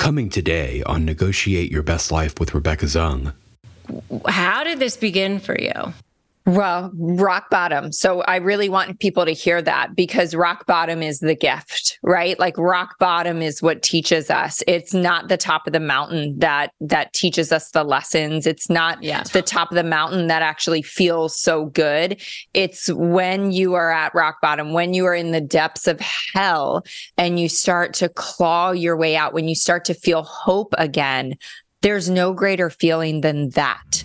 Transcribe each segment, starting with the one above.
Coming today on Negotiate Your Best Life with Rebecca Zung. How did this begin for you? Well, rock bottom. So I really want people to hear that because rock bottom is the gift, right? Like rock bottom is what teaches us. It's not the top of the mountain that that teaches us the lessons. It's not yeah. the top of the mountain that actually feels so good. It's when you are at rock bottom, when you are in the depths of hell and you start to claw your way out, when you start to feel hope again. There's no greater feeling than that.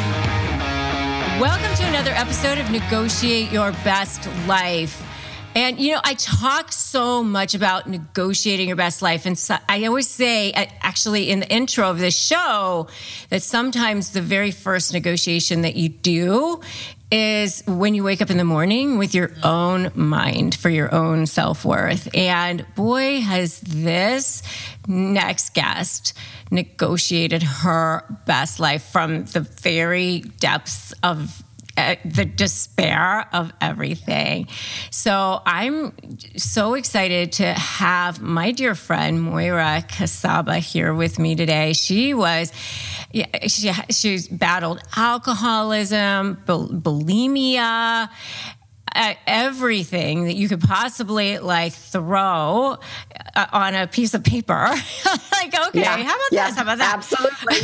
Welcome to another episode of Negotiate Your Best Life. And, you know, I talk so much about negotiating your best life. And so I always say, uh, actually, in the intro of this show, that sometimes the very first negotiation that you do is when you wake up in the morning with your own mind for your own self worth. And boy, has this next guest negotiated her best life from the very depths of uh, the despair of everything. So I'm so excited to have my dear friend Moira Kucaba here with me today. She was, yeah, she she's battled alcoholism, bulimia, everything that you could possibly like throw uh, on a piece of paper. like, okay, yeah. how about yeah. this? How about that? Absolutely.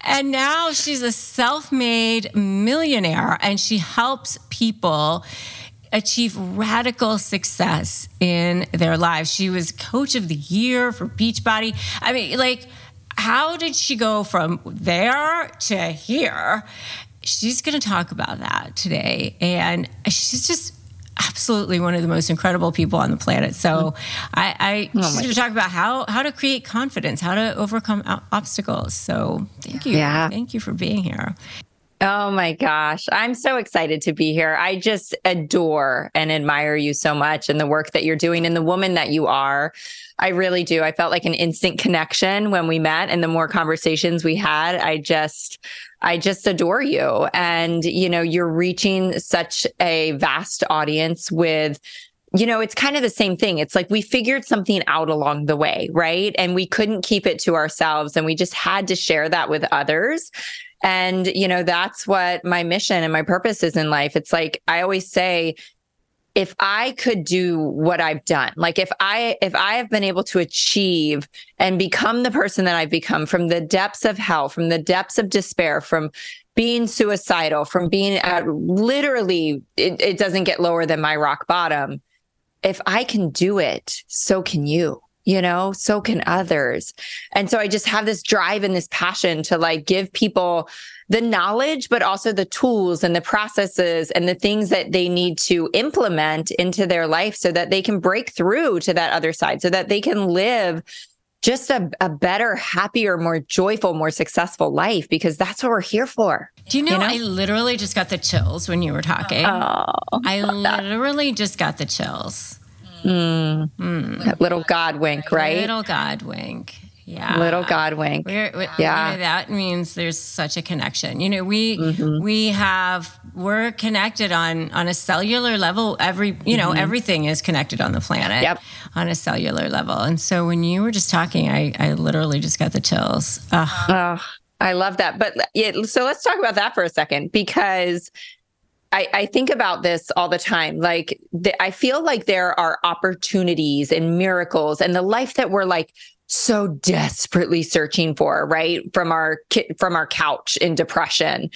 and now she's a self made millionaire and she helps people achieve radical success in their lives. She was coach of the year for Beachbody. I mean, like, how did she go from there to here? she's going to talk about that today. And she's just absolutely one of the most incredible people on the planet. So I, I oh she's going to talk about how, how to create confidence, how to overcome obstacles. So thank you. Yeah. Thank you for being here. Oh my gosh. I'm so excited to be here. I just adore and admire you so much and the work that you're doing and the woman that you are. I really do. I felt like an instant connection when we met and the more conversations we had, I just I just adore you and you know, you're reaching such a vast audience with you know, it's kind of the same thing. It's like we figured something out along the way, right? And we couldn't keep it to ourselves and we just had to share that with others. And, you know, that's what my mission and my purpose is in life. It's like I always say, if I could do what I've done, like if I if I have been able to achieve and become the person that I've become from the depths of hell, from the depths of despair, from being suicidal, from being at literally it, it doesn't get lower than my rock bottom. If I can do it, so can you you know so can others and so i just have this drive and this passion to like give people the knowledge, but also the tools and the processes and the things that they need to implement into their life so that they can break through to that other side, so that they can live just a, a better, happier, more joyful, more successful life because that's what we're here for. Do you know, you know? I literally just got the chills when you were talking. Oh, I literally that. just got the chills. Mm. Mm. That little God wink, right? Little God wink. Yeah. Little God wink. We're, we're, yeah. You know, that means there's such a connection. You know, we mm-hmm. we have we're connected on on a cellular level. Every you know, mm-hmm. everything is connected on the planet yep. on a cellular level. And so when you were just talking, I I literally just got the chills. Oh, I love that. But yeah, so let's talk about that for a second because I, I, think about this all the time. Like, I feel like there are opportunities and miracles, and the life that we're like so desperately searching for, right? From our from our couch in depression.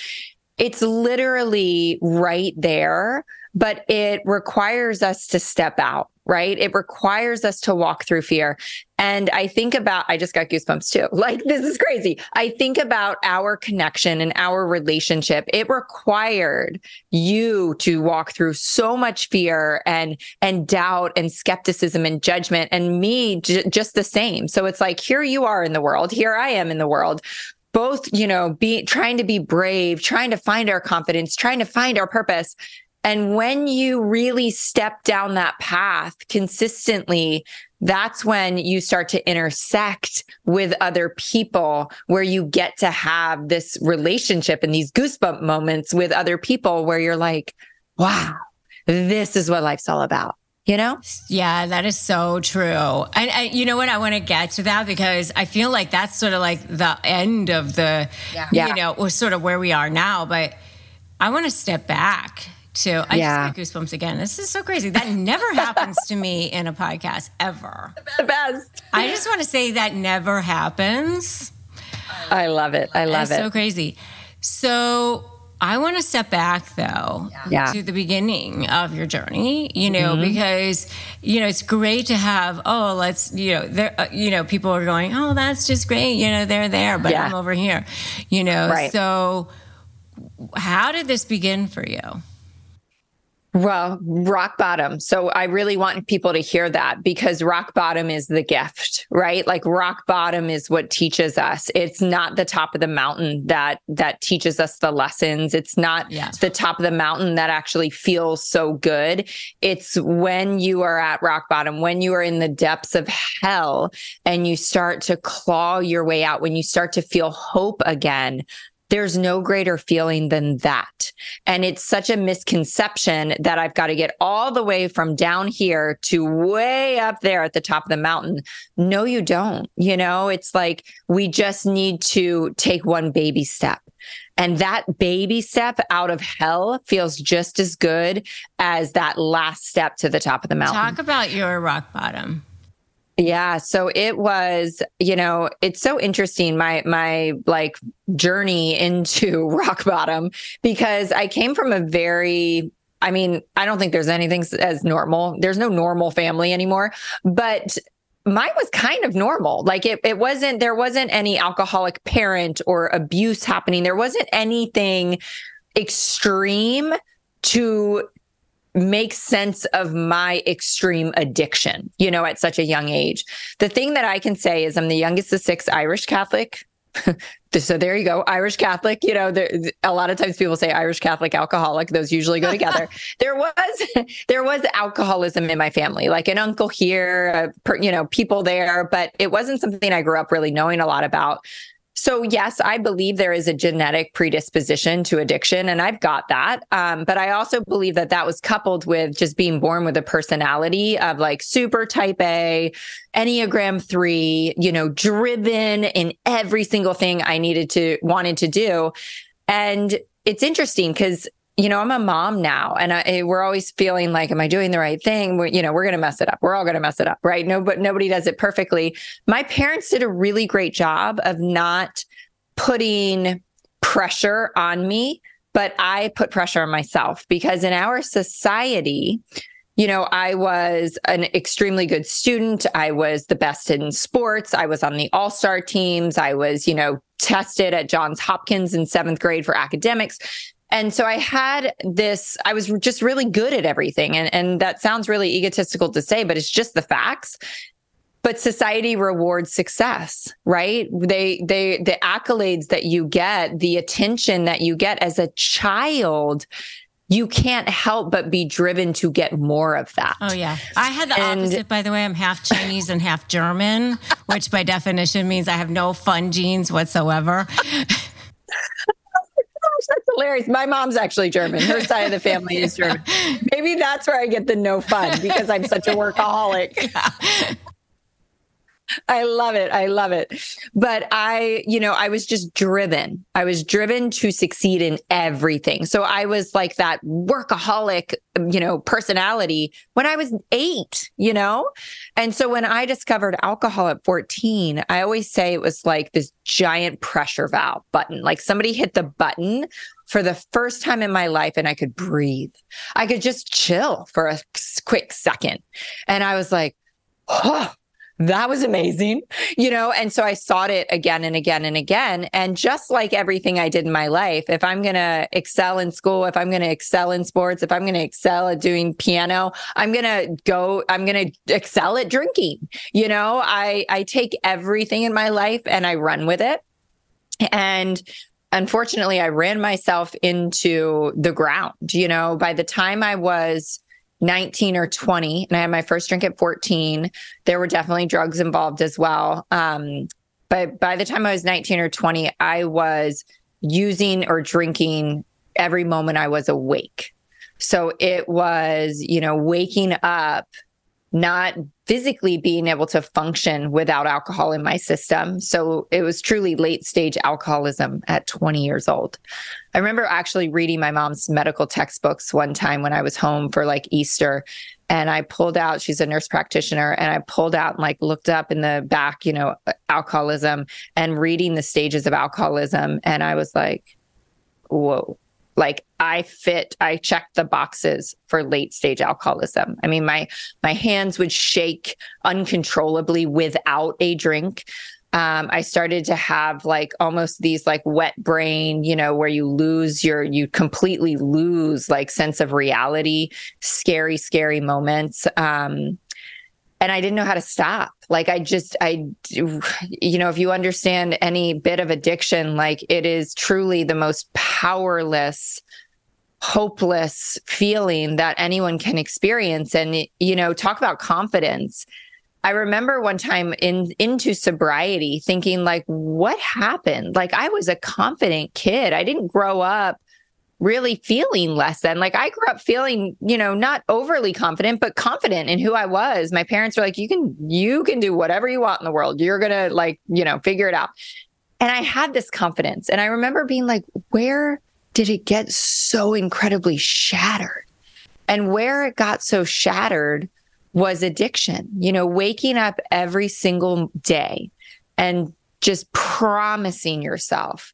It's literally right there, but it requires us to step out, right? It requires us to walk through fear. And I think about, I just got goosebumps too. Like, this is crazy. I think about our connection and our relationship. It required you to walk through so much fear and, and doubt and skepticism and judgment, and me j- just the same. So it's like, here you are in the world, here I am in the world both you know be trying to be brave trying to find our confidence trying to find our purpose and when you really step down that path consistently, that's when you start to intersect with other people where you get to have this relationship and these goosebump moments with other people where you're like, wow, this is what life's all about. You know? Yeah, that is so true. And, and you know what? I want to get to that because I feel like that's sort of like the end of the, yeah. you know, sort of where we are now. But I want to step back too. I yeah. just get goosebumps again. This is so crazy. That never happens to me in a podcast ever. The best. I just want to say that never happens. I love it. I love That's it. So crazy. So I want to step back though yeah. to the beginning of your journey, you know, mm-hmm. because you know it's great to have. Oh, let's you know, there, uh, you know, people are going, oh, that's just great, you know, they're there, but yeah. I'm over here, you know. Right. So, how did this begin for you? Well, rock bottom. So I really want people to hear that because rock bottom is the gift, right? Like rock bottom is what teaches us. It's not the top of the mountain that that teaches us the lessons. It's not yeah. the top of the mountain that actually feels so good. It's when you are at rock bottom, when you are in the depths of hell and you start to claw your way out, when you start to feel hope again, there's no greater feeling than that. And it's such a misconception that I've got to get all the way from down here to way up there at the top of the mountain. No, you don't. You know, it's like we just need to take one baby step. And that baby step out of hell feels just as good as that last step to the top of the mountain. Talk about your rock bottom. Yeah, so it was, you know, it's so interesting my my like journey into rock bottom because I came from a very I mean, I don't think there's anything as normal. There's no normal family anymore, but mine was kind of normal. Like it, it wasn't, there wasn't any alcoholic parent or abuse happening. There wasn't anything extreme to make sense of my extreme addiction, you know, at such a young age. The thing that I can say is I'm the youngest of six Irish Catholic. so there you go, Irish Catholic. You know, there, a lot of times people say Irish Catholic, alcoholic. Those usually go together. there was there was alcoholism in my family, like an uncle here, uh, you know, people there, but it wasn't something I grew up really knowing a lot about. So, yes, I believe there is a genetic predisposition to addiction, and I've got that. Um, but I also believe that that was coupled with just being born with a personality of like super type A, Enneagram three, you know, driven in every single thing I needed to, wanted to do. And it's interesting because you know, I'm a mom now and I, eh, we're always feeling like, am I doing the right thing? We're, you know, we're going to mess it up. We're all going to mess it up, right? No, but nobody does it perfectly. My parents did a really great job of not putting pressure on me, but I put pressure on myself because in our society, you know, I was an extremely good student. I was the best in sports. I was on the all star teams. I was, you know, tested at Johns Hopkins in seventh grade for academics. And so I had this, I was just really good at everything. And, and that sounds really egotistical to say, but it's just the facts. But society rewards success, right? They, they, the accolades that you get, the attention that you get as a child, you can't help but be driven to get more of that. Oh yeah. I had the and, opposite by the way. I'm half Chinese and half German, which by definition means I have no fun genes whatsoever. that's hilarious. My mom's actually German. Her side of the family is German. Maybe that's where I get the no fun because I'm such a workaholic. I love it. I love it. But I, you know, I was just driven. I was driven to succeed in everything. So I was like that workaholic, you know, personality when I was eight, you know? And so when I discovered alcohol at 14, I always say it was like this giant pressure valve button. Like somebody hit the button for the first time in my life and I could breathe. I could just chill for a quick second. And I was like, oh, that was amazing, you know? And so I sought it again and again and again. And just like everything I did in my life, if I'm going to excel in school, if I'm going to excel in sports, if I'm going to excel at doing piano, I'm going to go, I'm going to excel at drinking. You know, I, I take everything in my life and I run with it. And unfortunately, I ran myself into the ground. You know, by the time I was 19 or 20 and I had my first drink at 14. There were definitely drugs involved as well. Um, but by the time I was 19 or 20, I was using or drinking every moment I was awake. So it was, you know, waking up not physically being able to function without alcohol in my system. So it was truly late stage alcoholism at 20 years old. I remember actually reading my mom's medical textbooks one time when I was home for like Easter. And I pulled out, she's a nurse practitioner, and I pulled out and like looked up in the back, you know, uh, alcoholism and reading the stages of alcoholism. And I was like, whoa, like I fit, I checked the boxes for late stage alcoholism. I mean, my my hands would shake uncontrollably without a drink. Um, I started to have like almost these like wet brain, you know, where you lose your, you completely lose like sense of reality, scary, scary moments. Um, and I didn't know how to stop. Like I just, I, you know, if you understand any bit of addiction, like it is truly the most powerless, hopeless feeling that anyone can experience. And, you know, talk about confidence. I remember one time in into sobriety thinking like what happened? Like I was a confident kid. I didn't grow up really feeling less than. Like I grew up feeling, you know, not overly confident, but confident in who I was. My parents were like, you can, you can do whatever you want in the world. You're going to like, you know, figure it out. And I had this confidence. And I remember being like, where did it get so incredibly shattered? And where it got so shattered was addiction, you know, waking up every single day and just promising yourself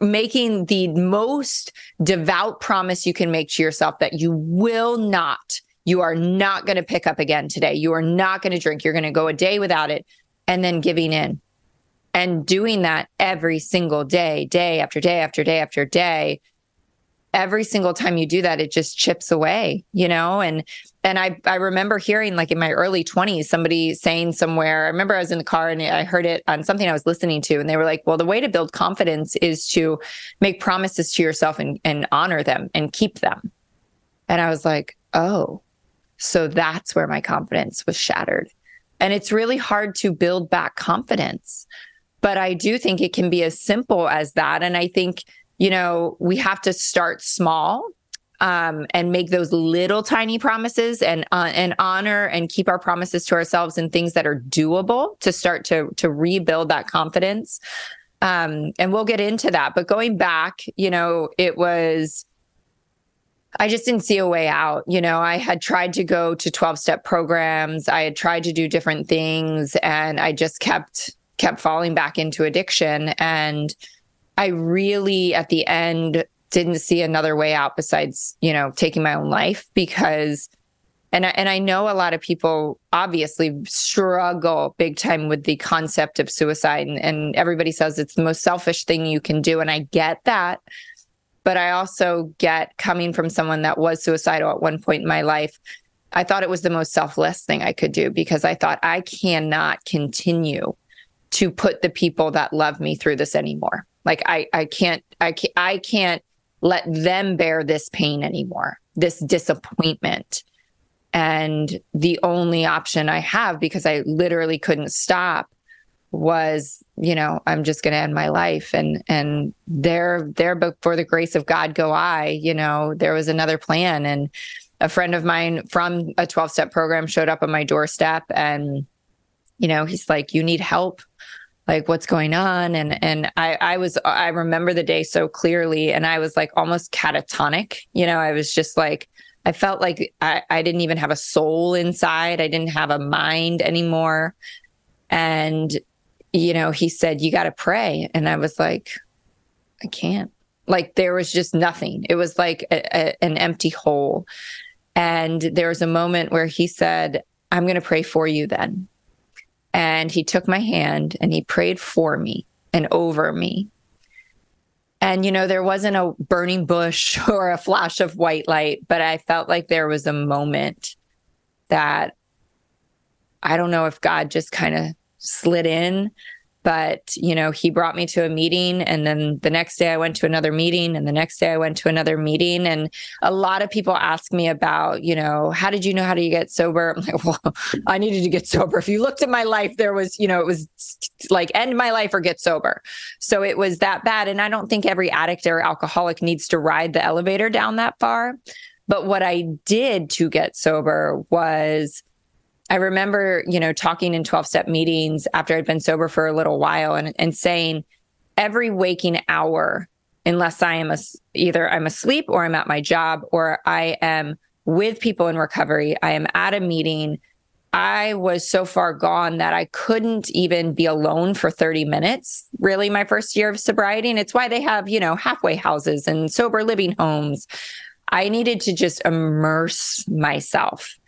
making the most devout promise you can make to yourself that you will not, you are not going to pick up again today. You are not going to drink. You're going to go a day without it and then giving in and doing that every single day, day after day after day after day every single time you do that it just chips away you know and and i i remember hearing like in my early 20s somebody saying somewhere i remember i was in the car and i heard it on something i was listening to and they were like well the way to build confidence is to make promises to yourself and and honor them and keep them. And i was like oh so that's where my confidence was shattered. And it's really hard to build back confidence but i do think it can be as simple as that. And i think you know, we have to start small um, and make those little tiny promises and uh, and honor and keep our promises to ourselves and things that are doable to start to to rebuild that confidence. Um, and we'll get into that. But going back, you know, it was. I just didn't see a way out. You know, I had tried to go to 12 step programs. I had tried to do different things and I just kept kept falling back into addiction and I really at the end didn't see another way out besides, you know, taking my own life because and I, and I know a lot of people obviously struggle big time with the concept of suicide and, and everybody says it's the most selfish thing you can do and I get that but I also get coming from someone that was suicidal at one point in my life I thought it was the most selfless thing I could do because I thought I cannot continue to put the people that love me through this anymore. Like I I can't I can't I can't let them bear this pain anymore, this disappointment. And the only option I have because I literally couldn't stop was, you know, I'm just going to end my life and and there there but for the grace of God go I, you know, there was another plan and a friend of mine from a 12 step program showed up on my doorstep and you know, he's like, you need help. Like what's going on? And and I I was I remember the day so clearly and I was like almost catatonic. You know, I was just like I felt like I, I didn't even have a soul inside. I didn't have a mind anymore. And, you know, he said, You got to pray. And I was like, I can't. Like there was just nothing. It was like a, a, an empty hole. And there was a moment where he said, I'm going to pray for you then. And he took my hand and he prayed for me and over me. And, you know, there wasn't a burning bush or a flash of white light, but I felt like there was a moment that I don't know if God just kind of slid in but you know he brought me to a meeting and then the next day i went to another meeting and the next day i went to another meeting. And a lot of people ask me about you know how did you know how do you get sober? I'm like well i needed to get sober. If you looked at my life there was you know it was like end my life or get sober. So it was that bad. And i don't think every addict or alcoholic needs to ride the elevator down that far. But what i did to get sober was I remember, you know, talking in 12 step meetings after I'd been sober for a little while and, and saying every waking hour, unless I am a, either I'm asleep or I'm at my job or I am with people in recovery, I am at a meeting. I was so far gone that I couldn't even be alone for 30 minutes, really, my first year of sobriety. And it's why they have, you know, halfway houses and sober living homes. I needed to just immerse myself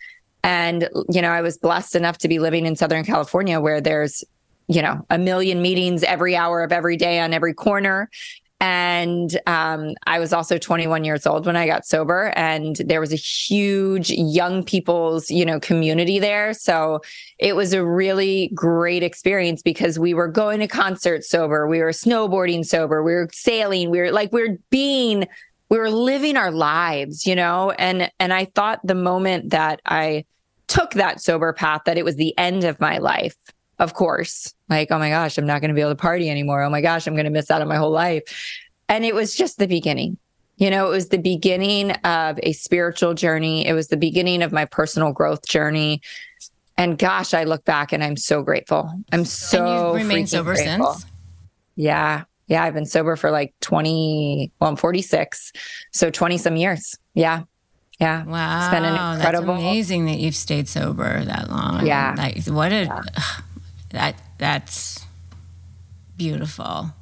and, you know, I was blessed enough to be living in Southern California where there's, you know, a million meetings every hour of every day on every corner. And um, I was also 21 years old when I got sober, and there was a huge young people's, you know, community there. So it was a really great experience because we were going to concerts sober, we were snowboarding sober, we were sailing, we were like we we're being, we were living our lives, you know. And and I thought the moment that I took that sober path that it was the end of my life. Of course, like, oh my gosh, I'm not going to be able to party anymore. Oh my gosh, I'm going to miss out on my whole life. And it was just the beginning. You know, it was the beginning of a spiritual journey. It was the beginning of my personal growth journey. And gosh, I look back and I'm so grateful. I'm so and you've remained sober grateful. since. Yeah. Yeah. I've been sober for like 20, well, I'm 46. So 20 some years. Yeah. Yeah. Wow. It's been an incredible. That's amazing that you've stayed sober that long. Yeah. Like, what a, yeah. that, that's beautiful.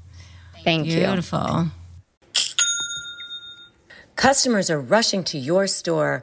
Thank beautiful. you. Beautiful. Customers are rushing to your store.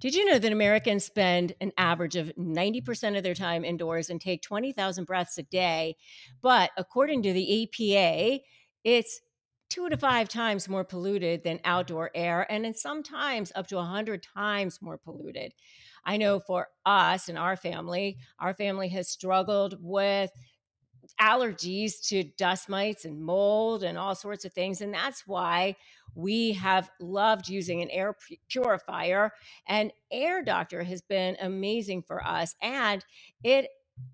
Did you know that Americans spend an average of 90% of their time indoors and take 20,000 breaths a day? But according to the EPA, it's two to five times more polluted than outdoor air, and sometimes up to 100 times more polluted. I know for us and our family, our family has struggled with allergies to dust mites and mold and all sorts of things. And that's why we have loved using an air purifier. And Air Doctor has been amazing for us. And it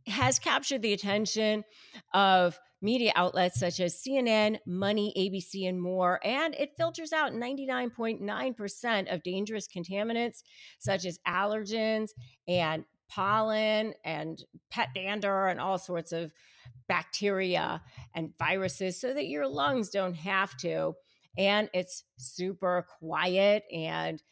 has captured the attention of media outlets such as CNN, Money, ABC, and more. And it filters out 99.9% of dangerous contaminants such as allergens and pollen and pet dander and all sorts of bacteria and viruses so that your lungs don't have to. And it's super quiet and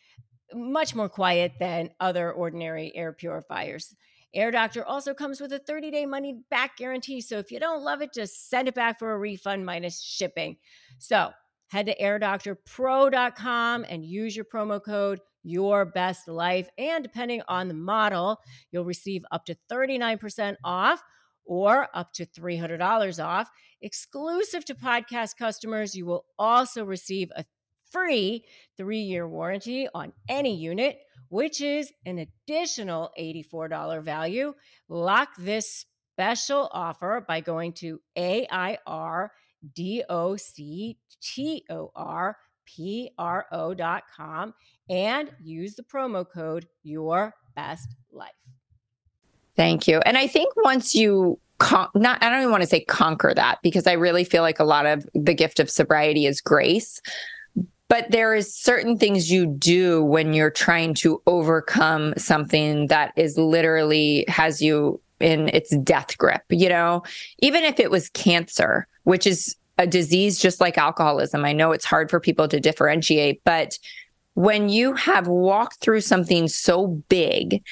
much more quiet than other ordinary air purifiers. Air Doctor also comes with a 30 day money back guarantee. So if you don't love it, just send it back for a refund minus shipping. So head to airdoctorpro.com and use your promo code your best life. And depending on the model, you'll receive up to 39% off or up to $300 off. Exclusive to podcast customers, you will also receive a free three year warranty on any unit which is an additional $84 value. Lock this special offer by going to A-I-R-D-O-C-T-O-R-P-R-O.com and use the promo code Your Best. Thank you. And I think once you Con- not I don't even want to say conquer that because I really feel like a lot of the gift of sobriety is grace. But there is certain things you do when you're trying to overcome something that is literally has you in its death grip you know? Even if it was cancer which is a disease just like alcoholism. I know it's hard for people to differentiate but when you have walked through something so big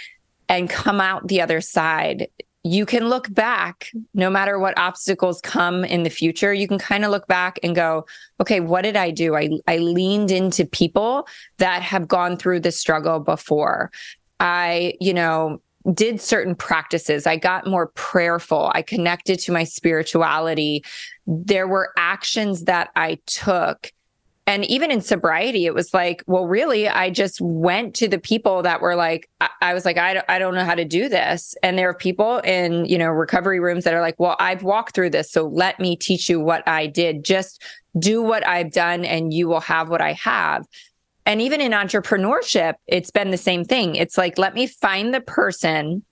and come out the other side. You can look back no matter what obstacles come in the future you can kind of look back and go okay what did i do? I i leaned into people that have gone through the struggle before. I you know did certain practices. I got more prayerful. I connected to my spirituality. There were actions that i took and even in sobriety it was like well really i just went to the people that were like i, I was like I, I don't know how to do this. And there are people in you know recovery rooms that are like well i've walked through this so let me teach you what i did. Just do what i've done and you will have what i have. And even in entrepreneurship it's been the same thing. It's like let me find the person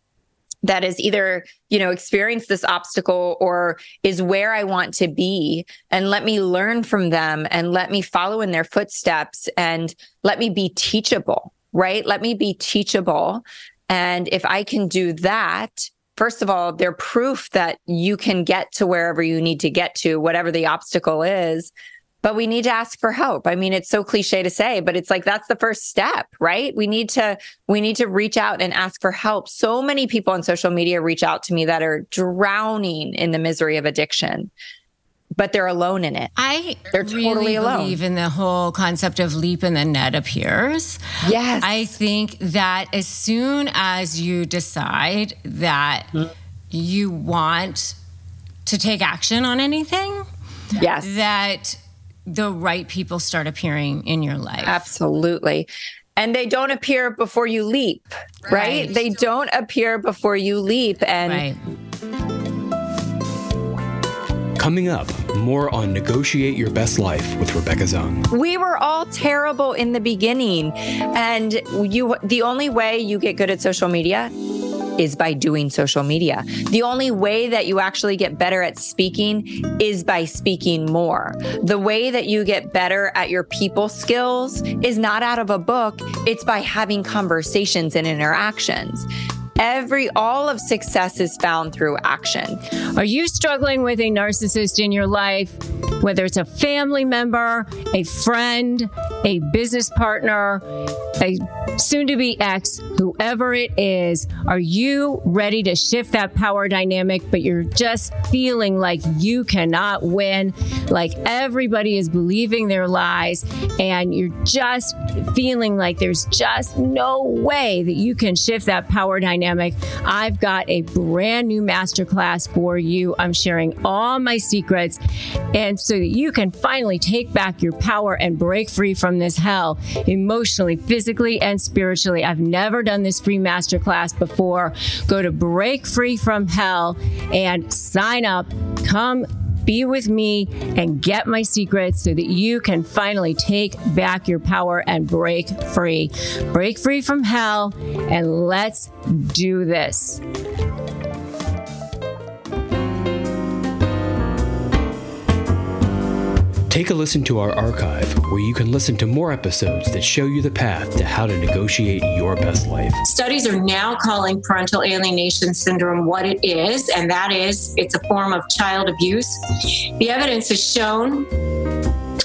that is either you know experienced this obstacle or is where i want to be and let me learn from them and let me follow in their footsteps and let me be teachable right? Let me be teachable. And if i can do that first of all they're proof that you can get to wherever you need to get to whatever the obstacle is but we need to ask for help. I mean, it's so cliche to say, but it's like that's the first step, right? We need to we need to reach out and ask for help. So many people on social media reach out to me that are drowning in the misery of addiction. But they're alone in it. I they're really totally alone. believe in the whole concept of leap and the net appears. Yes. I think that as soon as you decide that mm-hmm. you want to take action on anything, yes. that the right people start appearing in your life. Absolutely. And they don't appear before you leap, right? right? They don't appear before you leap. And right. Coming up, more on Negotiate Your Best Life with Rebecca Zung. We were all terrible in the beginning. And you the only way you get good at social media is by doing social media. The only way that you actually get better at speaking is by speaking more. The way that you get better at your people skills is not out of a book, it's by having conversations and interactions. Every all of success is found through action. Are you struggling with a narcissist in your life? Whether it's a family member, a friend, a business partner, a soon to be ex, whoever it is, are you ready to shift that power dynamic, but you're just feeling like you cannot win, like everybody is believing their lies, and you're just feeling like there's just no way that you can shift that power dynamic? I've got a brand new masterclass for you. I'm sharing all my secrets, and so that you can finally take back your power and break free from this hell emotionally, physically, and spiritually. I've never done this free masterclass before. Go to Break Free from Hell and sign up. Come be with me and get my secrets so that you can finally take back your power and break free. Break free from hell and let's do this. Take a listen to our archive where you can listen to more episodes that show you the path to how to negotiate your best life. Studies are now calling parental alienation syndrome what it is, and that is it's a form of child abuse. The evidence has shown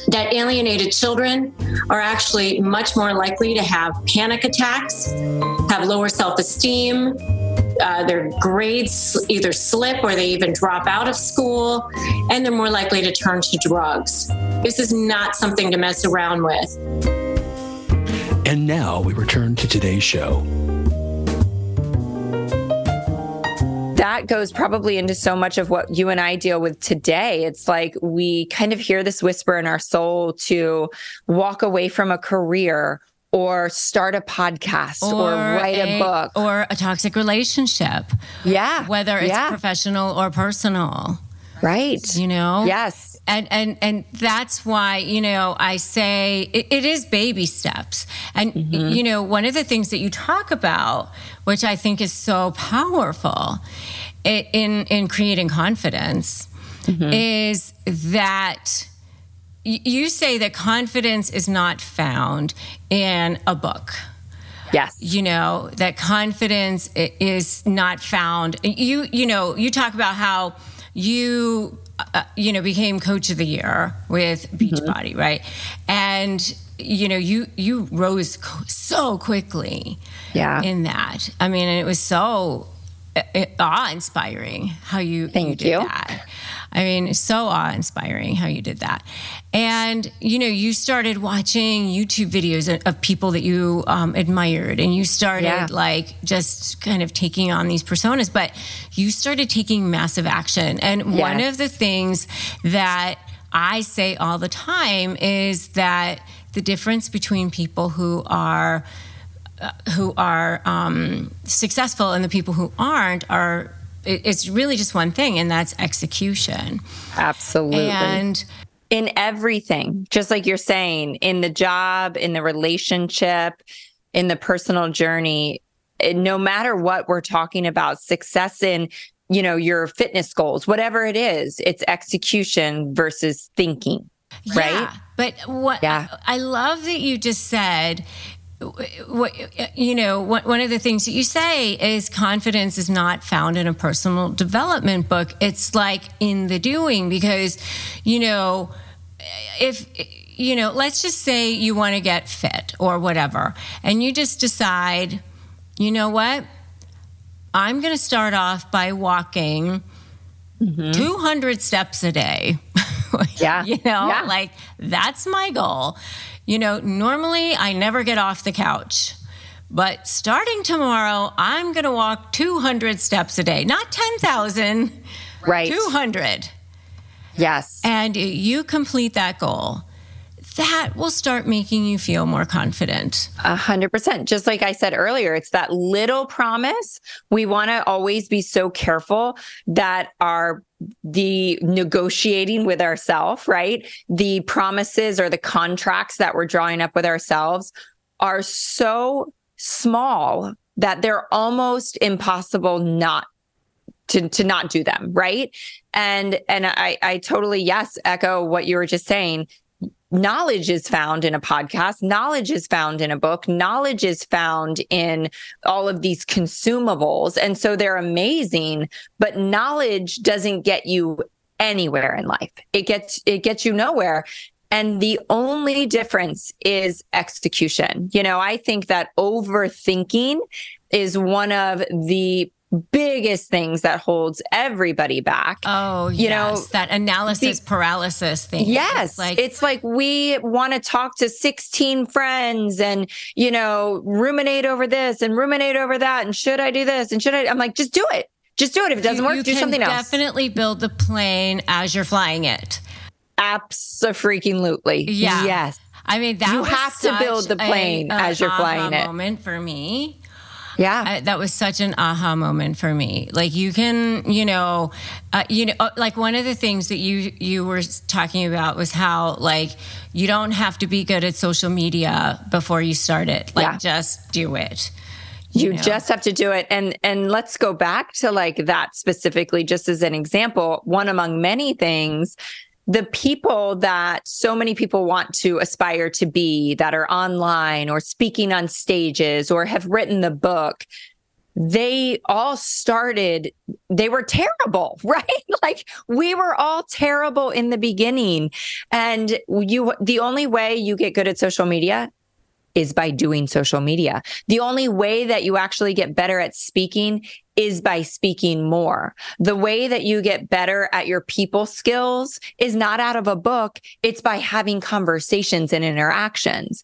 that alienated children are actually much more likely to have panic attacks, have lower self esteem, uh, their grades either slip or they even drop out of school, and they're more likely to turn to drugs. This is not something to mess around with. And now we return to today's show. that goes probably into so much of what you and I deal with today. It's like we kind of hear this whisper in our soul to walk away from a career or start a podcast or, or write a, a, book or a toxic relationship. Yeah. Whether it's yeah. professional or personal. Right. You know? Yes. And and and that's why, you know, I say it, it is baby steps. And mm-hmm. you know, one of the things that you talk about, which I think is so powerful in in creating confidence, mm-hmm. is that you say that confidence is not found in a book. Yes. You know, that confidence is not found. You you know, you talk about how you uh, you know became coach of the year with Beachbody, mm-hmm. right? And you know, you you rose so quickly. Yeah. In that. I mean, it was so uh, awe inspiring how you, Thank you did you. that. I mean, so awe inspiring how you did that. And, you know, you started watching YouTube videos of people that you um, admired and you started yeah. like just kind of taking on these personas, but you started taking massive action. And yes. one of the things that I say all the time is that the difference between people who are uh, who are um, successful and the people who aren't are it's really just one thing, and that's execution. Absolutely. And in everything, just like you're saying, in the job, in the relationship, in the personal journey, no matter what we're talking about, success in you know your fitness goals whatever it is it's execution versus thinking right yeah, but what yeah. I, I love that you just said what you know one of the things that you say is confidence is not found in a personal development book. It's like in the doing because you know if you know let's just say you want to get fit or whatever and you just decide you know what? I'm going to start off by walking mm-hmm. 200 steps a day. Yeah. You know yeah. like that's my goal you know, normally I never get off the couch. But starting tomorrow, I'm going to walk 200 steps a day, not 10,000, right? 200. Yes. And you complete that goal that will start making you feel more confident. A hundred percent. Just like I said earlier, it's that little promise. We want to always be so careful that our the negotiating with ourselves, right? The promises or the contracts that we're drawing up with ourselves are so small that they're almost impossible not to to not do them right and and i i totally yes echo what you were just saying knowledge is found in a podcast knowledge is found in a book knowledge is found in all of these consumables. And so they're amazing but knowledge doesn't get you anywhere in life. It gets it gets you nowhere. And the only difference is execution. You know i think that overthinking is one of the biggest things that holds everybody back. Oh, you yes. know that analysis the, paralysis thing. Yes, it's like it's like we want to talk to 16 friends and you know ruminate over this and ruminate over that and should I do this and should I I'm like just do it. Just do it. If it doesn't you, work, you do something else. Definitely build the plane as you're flying it. Absolutely. Yeah. Yes. I mean, that you have to build the plane a, as you're flying it. Moment for me yeah. I, that was such an aha moment for me. Like you can, you know, uh, you know, uh, like one of the things that you you were talking about was how like you don't have to be good at social media before you start it. Like yeah. just do it. You, you know? just have to do it. And and let's go back to like that specifically just as an example, one among many things the people that so many people want to aspire to be that are online or speaking on stages or have written the book they all started they were terrible right? Like we were all terrible in the beginning. And you the only way you get good at social media is by doing social media. The only way that you actually get better at speaking is by speaking more. The way that you get better at your people skills is not out of a book. It's by having conversations and interactions.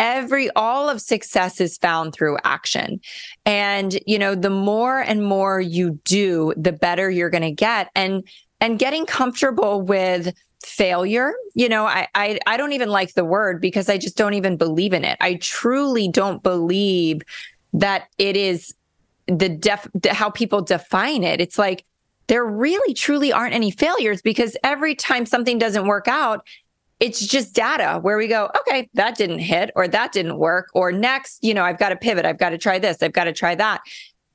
Every, all of success is found through action. And, you know, the more and more you do, the better you're going to get. And, and getting comfortable with failure. You know I, I i don't even like the word because i just don't even believe in it. I truly don't believe that it is the def the, how people define it. It's like there really truly aren't any failures because every time something doesn't work out it's just data where we go okay that didn't hit or that didn't work or next you know i've got to pivot. I've got to try this. I've got to try that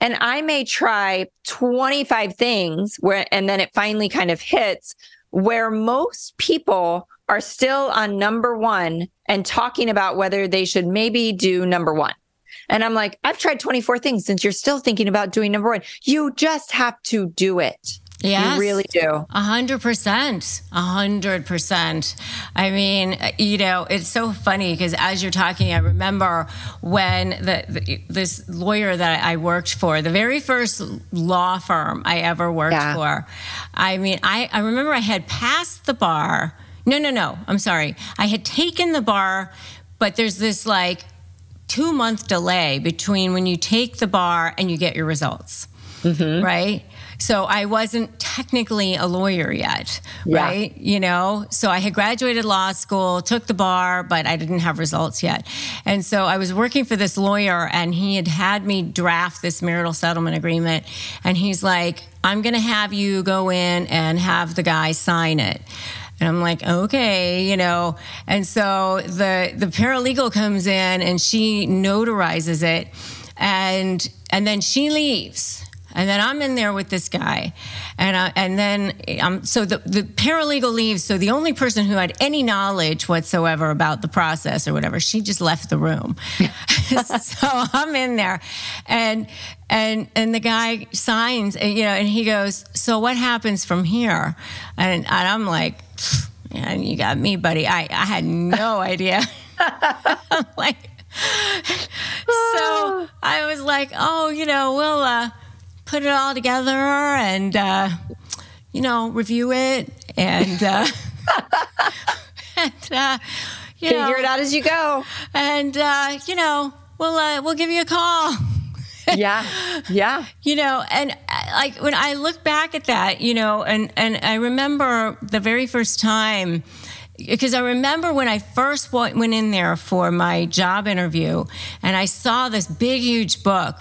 and i may try 25 things where and then it finally kind of hits where most people are still on number one and talking about whether they should maybe do number one. And I'm like, I've tried 24 things since you're still thinking about doing number one. You just have to do it. Yeah, You really do. A hundred percent. A hundred percent. I mean, you know, it's so funny because as you're talking, I remember when the, the, this lawyer that I worked for, the very first law firm I ever worked yeah. for. I mean, I, I remember I had passed the bar. No, no, no. I'm sorry. I had taken the bar, but there's this like two month delay between when you take the bar and you get your results. Mm-hmm. Right. So I wasn't technically a lawyer yet, yeah. right? You know, so I had graduated law school, took the bar, but I didn't have results yet. And so I was working for this lawyer and he had had me draft this marital settlement agreement. And he's like, I'm going to have you go in and have the guy sign it. And I'm like, okay, you know. And so the the paralegal comes in and she notarizes it and and then she leaves and then I'm in there with this guy, and I, and then um, so the the paralegal leaves. So the only person who had any knowledge whatsoever about the process or whatever, she just left the room. so I'm in there, and and and the guy signs, you know, and he goes, "So what happens from here?" And, and I'm like, "Man, you got me, buddy. I I had no idea." like. So I was like, oh, you know, we'll uh, put it all together and, uh, you know, review it and, uh, and uh, you figure know, it out as you go. And, uh, you know, we'll, uh, we'll give you a call. yeah. Yeah. you know, and uh, like when I look back at that, you know, and, and I remember the very first time, because I remember when I first went in there for my job interview and I saw this big, huge book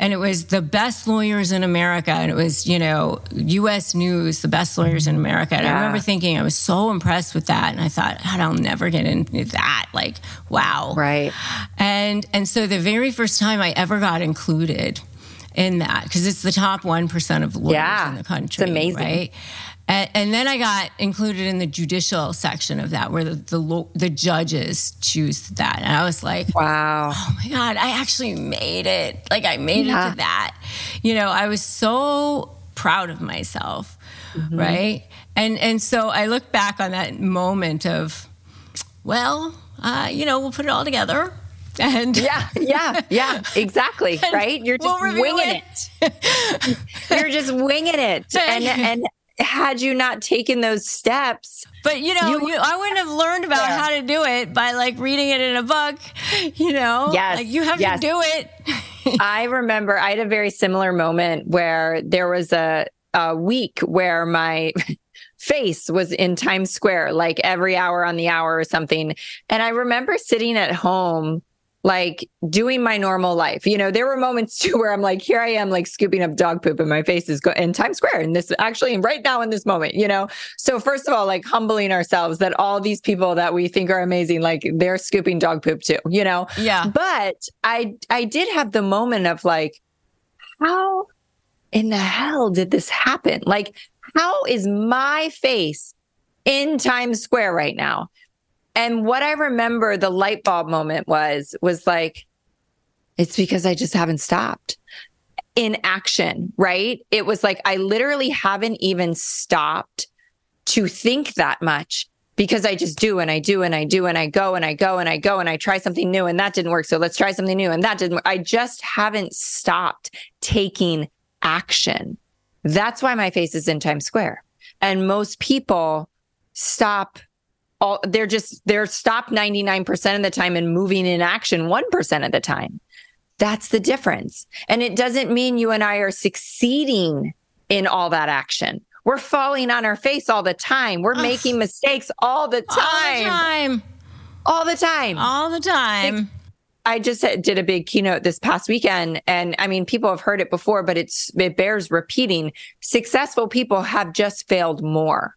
and it was the best lawyers in America. And it was, you know, US News, the best lawyers in America. And yeah. I remember thinking I was so impressed with that. And I thought, I'll never get into that. Like, wow. Right. And and so the very first time I ever got included in that, because it's the top one percent of lawyers yeah, in the country. It's amazing. Right. And, and, then I got included in the judicial section of that, where the, the, the judges choose that, and I was like, "Wow, oh my god, I actually made it! Like I made yeah. it to that." You know, I was so proud of myself, mm-hmm. right? And and so I look back on that moment of, well, uh, you know, we'll put it all together. And yeah, yeah, yeah, exactly. right? You're just we'll winging it. it. You're just winging it, and and had you not taken those steps. But you know, you, you, I wouldn't have learned about yeah. how to do it by like reading it in a book. You know, yes, like you have yes. to do it. I remember I had a very similar moment where there was a a week where my face was in Times Square, like every hour on the hour or something, and I remember sitting at home like doing my normal life. You know, there were moments too where I'm like, here I am, like scooping up dog poop, and my face is go- in Times Square. And this actually, right now in this moment, you know. So first of all, like humbling ourselves that all these people that we think are amazing, like they're scooping dog poop too, you know. Yeah. But I, I did have the moment of like, how in the hell did this happen? Like, how is my face in Times Square right now. And what I remember the light bulb moment was was like it's because I just haven't stopped in action, right? It was like I literally haven't even stopped to think that much because I just do and I do and I do and I go and I go and I go and I try something new and that didn't work. So let's try something new and that didn't work. I just haven't stopped taking action. That's why my face is in Times Square. And most people stop all they're just they're stopped 99% of the time and moving in action 1% of the time. That's the difference. And it doesn't mean you and I are succeeding in all that action. We're falling on our face all the time. We're Ugh. making mistakes all the time. All the time. All the time. All the time. I just did a big keynote this past weekend and I mean people have heard it before but it's it bears repeating. Successful people have just failed more.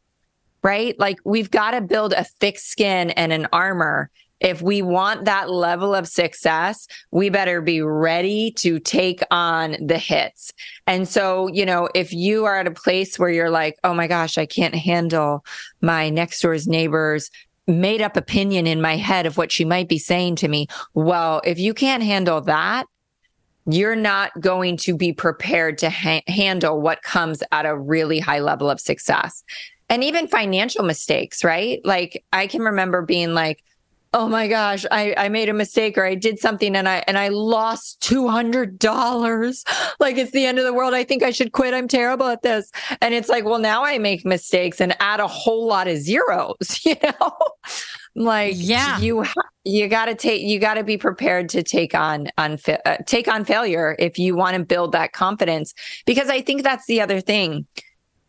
Right? Like we've got to build a thick skin and an armor if we want that level of success, we better be ready to take on the hits. And so, you know, if you are at a place where you're like, oh my gosh, I can't handle my next door's neighbor's made up opinion in my head of what she might be saying to me. Well, if you can't handle that, you're not going to be prepared to ha- handle what comes at a really high level of success. And even financial mistakes, right? Like I can remember being like, oh my gosh, I, I made a mistake or I did something and I and I lost two hundred dollars. Like it's the end of the world. I think I should quit. I'm terrible at this. And it's like, well, now I make mistakes and add a whole lot of zeros, you know? like yeah you you got to take you got to be prepared to take on on uh, take on failure if you want to build that confidence because i think that's the other thing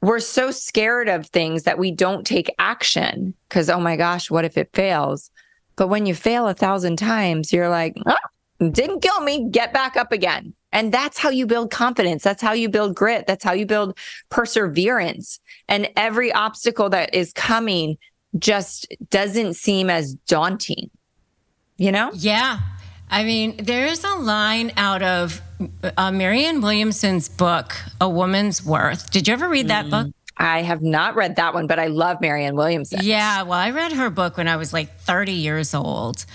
we're so scared of things that we don't take action because oh my gosh what if it fails but when you fail a thousand times, you're like, oh, didn't kill me, get back up again. And that's how you build confidence. That's how you build grit. That's how you build perseverance. And every obstacle that is coming just doesn't seem as daunting, you know? Yeah. I mean, there's a line out of uh, Marianne Williamson's book, A Woman's Worth. Did you ever read that mm. book? I have not read that one, but I love Marianne Williamson. Yeah, well, I read her book when I was like 30 years old.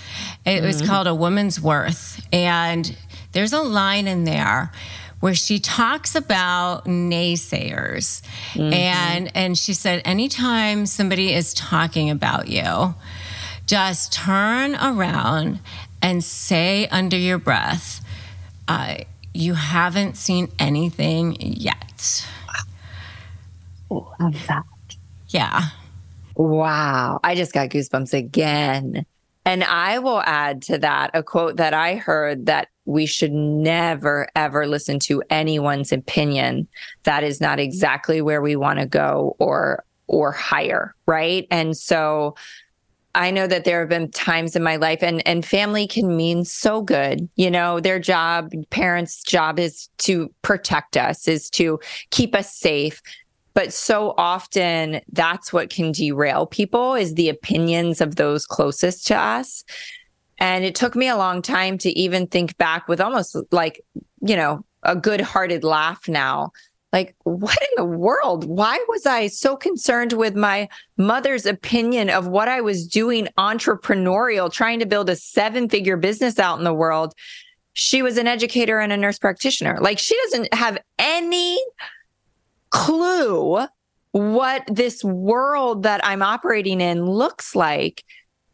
It mm-hmm. was called A Woman's Worth. And there's a line in there where she talks about naysayers. Mm-hmm. And and she said anytime somebody is talking about you, just turn around and say under your breath, uh, you haven't seen anything yet. Love that. Yeah. Wow. I just got goosebumps again. And I will add to that a quote that I heard that we should never, ever listen to anyone's opinion that is not exactly where we want to go or or higher, right? And so I know that there have been times in my life and and family can mean so good. You know, their job, parents' job is to protect us, is to keep us safe. But so often that's what can derail people is the opinions of those closest to us. And it took me a long time to even think back with almost like, you know, a good hearted laugh now. Like, what in the world? Why was I so concerned with my mother's opinion of what I was doing entrepreneurial, trying to build a seven figure business out in the world? She was an educator and a nurse practitioner. Like, she doesn't have any clue what this world that I'm operating in looks like.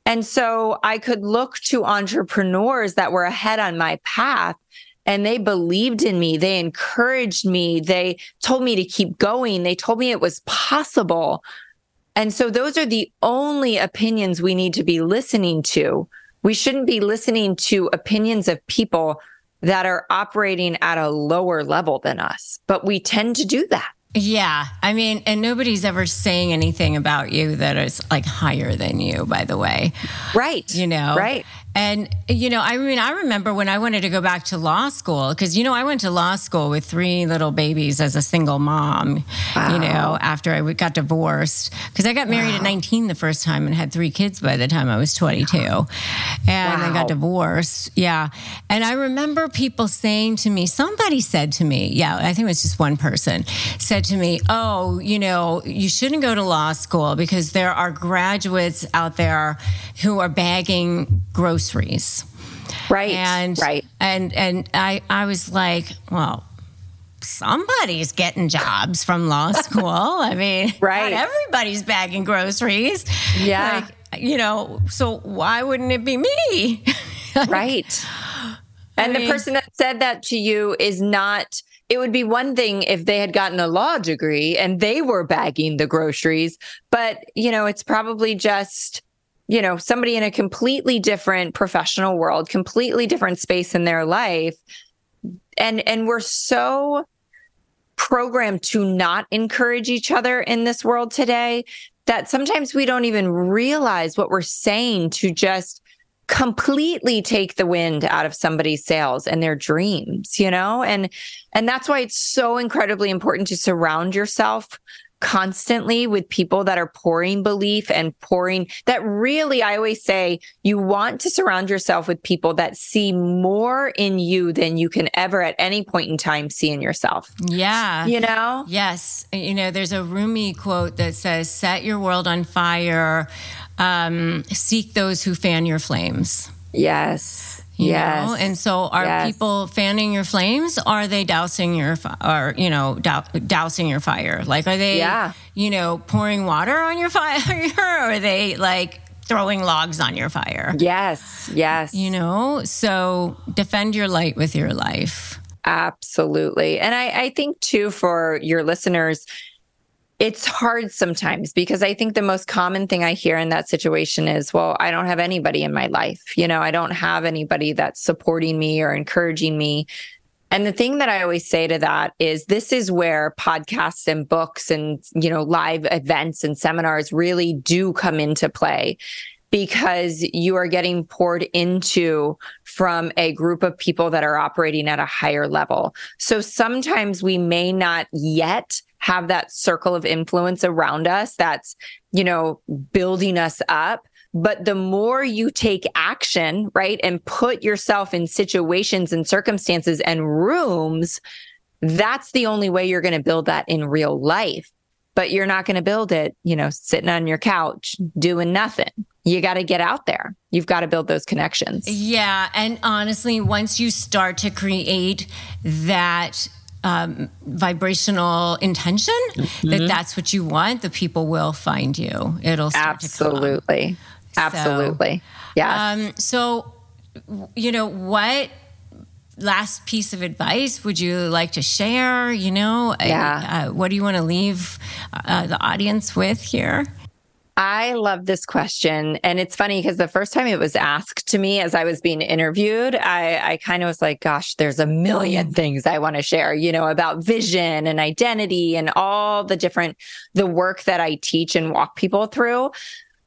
And so I could look to entrepreneurs that were ahead on my path and they believed in me. They encouraged me. They told me to keep going. They told me it was possible. And so those are the only opinions we need to be listening to. We shouldn't be listening to opinions of people that are operating at a lower level than us, but we tend to do that. Yeah. I mean, and nobody's ever saying anything about you that is like higher than you, by the way. Right. You know? Right. And, you know, I mean, I remember when I wanted to go back to law school, because, you know, I went to law school with three little babies as a single mom, wow. you know, after I got divorced. Because I got married wow. at 19 the first time and had three kids by the time I was 22. And wow. I got divorced. Yeah. And I remember people saying to me, somebody said to me, yeah, I think it was just one person, said, said to me, Oh, you know, you shouldn't go to law school because there are graduates out there who are bagging groceries. Right. And right. And and I I was like, well, somebody's getting jobs from law school. I mean, right. not everybody's bagging groceries. Yeah. Like, you know, so why wouldn't it be me? right. And I mean, the person that said that to you is not it would be one thing if they had gotten a law degree and they were bagging the groceries, but you know, it's probably just you know, somebody in a completely different professional world, completely different space in their life. And and we're so programmed to not encourage each other in this world today that sometimes we don't even realize what we're saying to just completely take the wind out of somebody's sails and their dreams you know and and that's why it's so incredibly important to surround yourself constantly with people that are pouring belief and pouring that really I always say you want to surround yourself with people that see more in you than you can ever at any point in time see in yourself. Yeah. You know? Yes. You know, there's a Rumi quote that says set your world on fire, um, seek those who fan your flames. Yes. You yes. Know? And so are yes. people fanning your flames? Are they dousing your, or, you know, dousing your fire? Like, are they, yeah. you know, pouring water on your fire? or are they like throwing logs on your fire? Yes. Yes. You know, so defend your light with your life. Absolutely. And I, I think too, for your listeners, it's hard sometimes because I think the most common thing I hear in that situation is, well, I don't have anybody in my life. You know, I don't have anybody that's supporting me or encouraging me. And the thing that I always say to that is this is where podcasts and books and, you know, live events and seminars really do come into play because you are getting poured into from a group of people that are operating at a higher level. So sometimes we may not yet have that circle of influence around us that's, you know, building us up. But the more you take action, right, and put yourself in situations and circumstances and rooms, that's the only way you're going to build that in real life. But you're not going to build it, you know, sitting on your couch doing nothing. You got to get out there. You've got to build those connections. Yeah. And honestly, once you start to create that um, vibrational intention mm-hmm. that that's what you want, the people will find you. It'll absolutely, absolutely, so, yeah. Um, so, you know, what last piece of advice would you like to share? You know, yeah. Uh, what do you want to leave uh, the audience with here? I love this question. And it's funny because the first time it was asked to me as I was being interviewed, I, I kind of was like, gosh, there's a million things I want to share, you know, about vision and identity and all the different, the work that I teach and walk people through.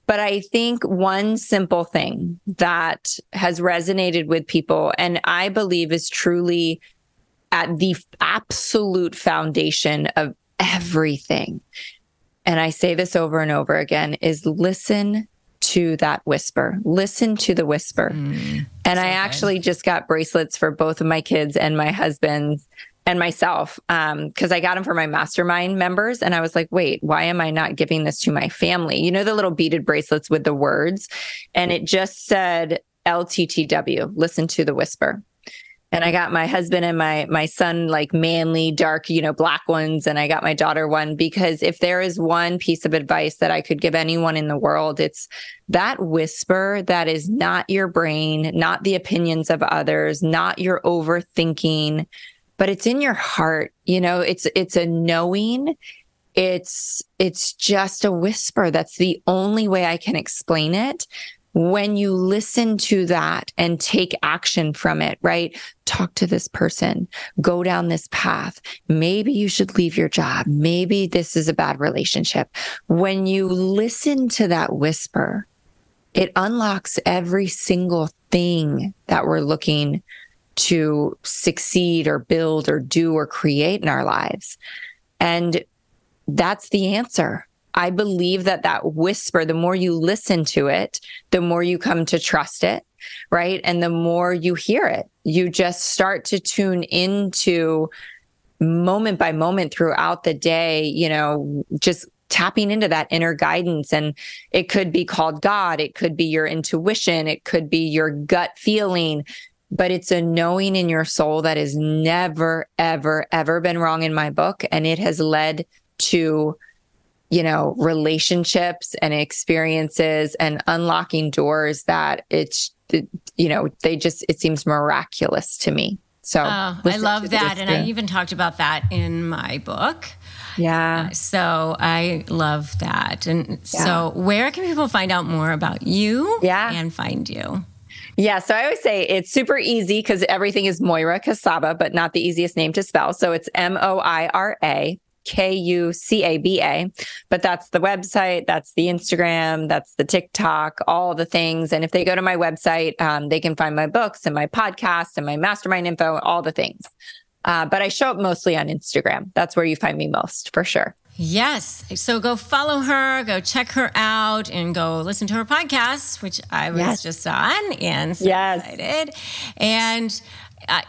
But I think one simple thing that has resonated with people and I believe is truly at the absolute foundation of everything and I say this over and over again, is listen to that whisper. Listen to the whisper. Mm, and so I actually good. just got bracelets for both of my kids and my husband and myself because um, I got them for my mastermind members. And I was like, wait, why am I not giving this to my family? You know, the little beaded bracelets with the words. And it just said LTTW, listen to the whisper and I got my husband and my my son like manly dark, you know, black ones and I got my daughter one because if there is one piece of advice that I could give anyone in the world, it's that whisper that is not your brain, not the opinions of others, not your overthinking, but it's in your heart. You know, it's it's a knowing it's it's just a whisper that's the only way i can explain it when you listen to that and take action from it, right? Talk to this person, go down this path. Maybe you should leave your job. Maybe this is a bad relationship. When you listen to that whisper, it unlocks every single thing that we're looking to succeed or build or do or create in our lives. And that's the answer. I believe that that whisper, the more you listen to it, the more you come to trust it, right? And the more you hear it, you just start to tune into moment by moment throughout the day, you know, just tapping into that inner guidance. And it could be called God, it could be your intuition, it could be your gut feeling, but it's a knowing in your soul that has never, ever, ever been wrong in my book. And it has led to, you know, relationships and experiences and unlocking doors that it's, you know, they just, it seems miraculous to me. So oh, I love that. And I even talked about that in my book. Yeah. Uh, so I love that. And yeah. so, where can people find out more about you yeah. and find you? Yeah, so I always say it's super easy because everything is Moira Kucaba, but not the easiest name to spell. So it's M O I R A K U C A B A. But that's the website, that's the Instagram, that's the TikTok, all the things. And if they go to my website, um, they can find my books and my podcasts and my mastermind info, all the things. Uh, but I show up mostly on Instagram. That's where you find me most for sure. Yes. So go follow her, go check her out, and go listen to her podcast, which I was yes. just on and so yes. excited. And uh,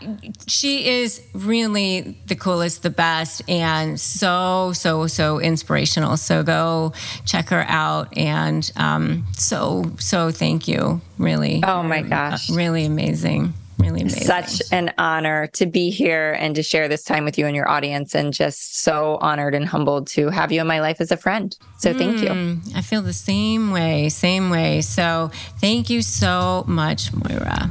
she is really the coolest, the best, and so, so, so inspirational. So go check her out. And um, so, so thank you. Really. Oh my gosh. Uh, really amazing really amazing. Such an honor to be here and to share this time with you and your audience, and just so honored and humbled to have you in my life as a friend. So thank mm, you. I feel the same way, same way. So thank you so much, Moira.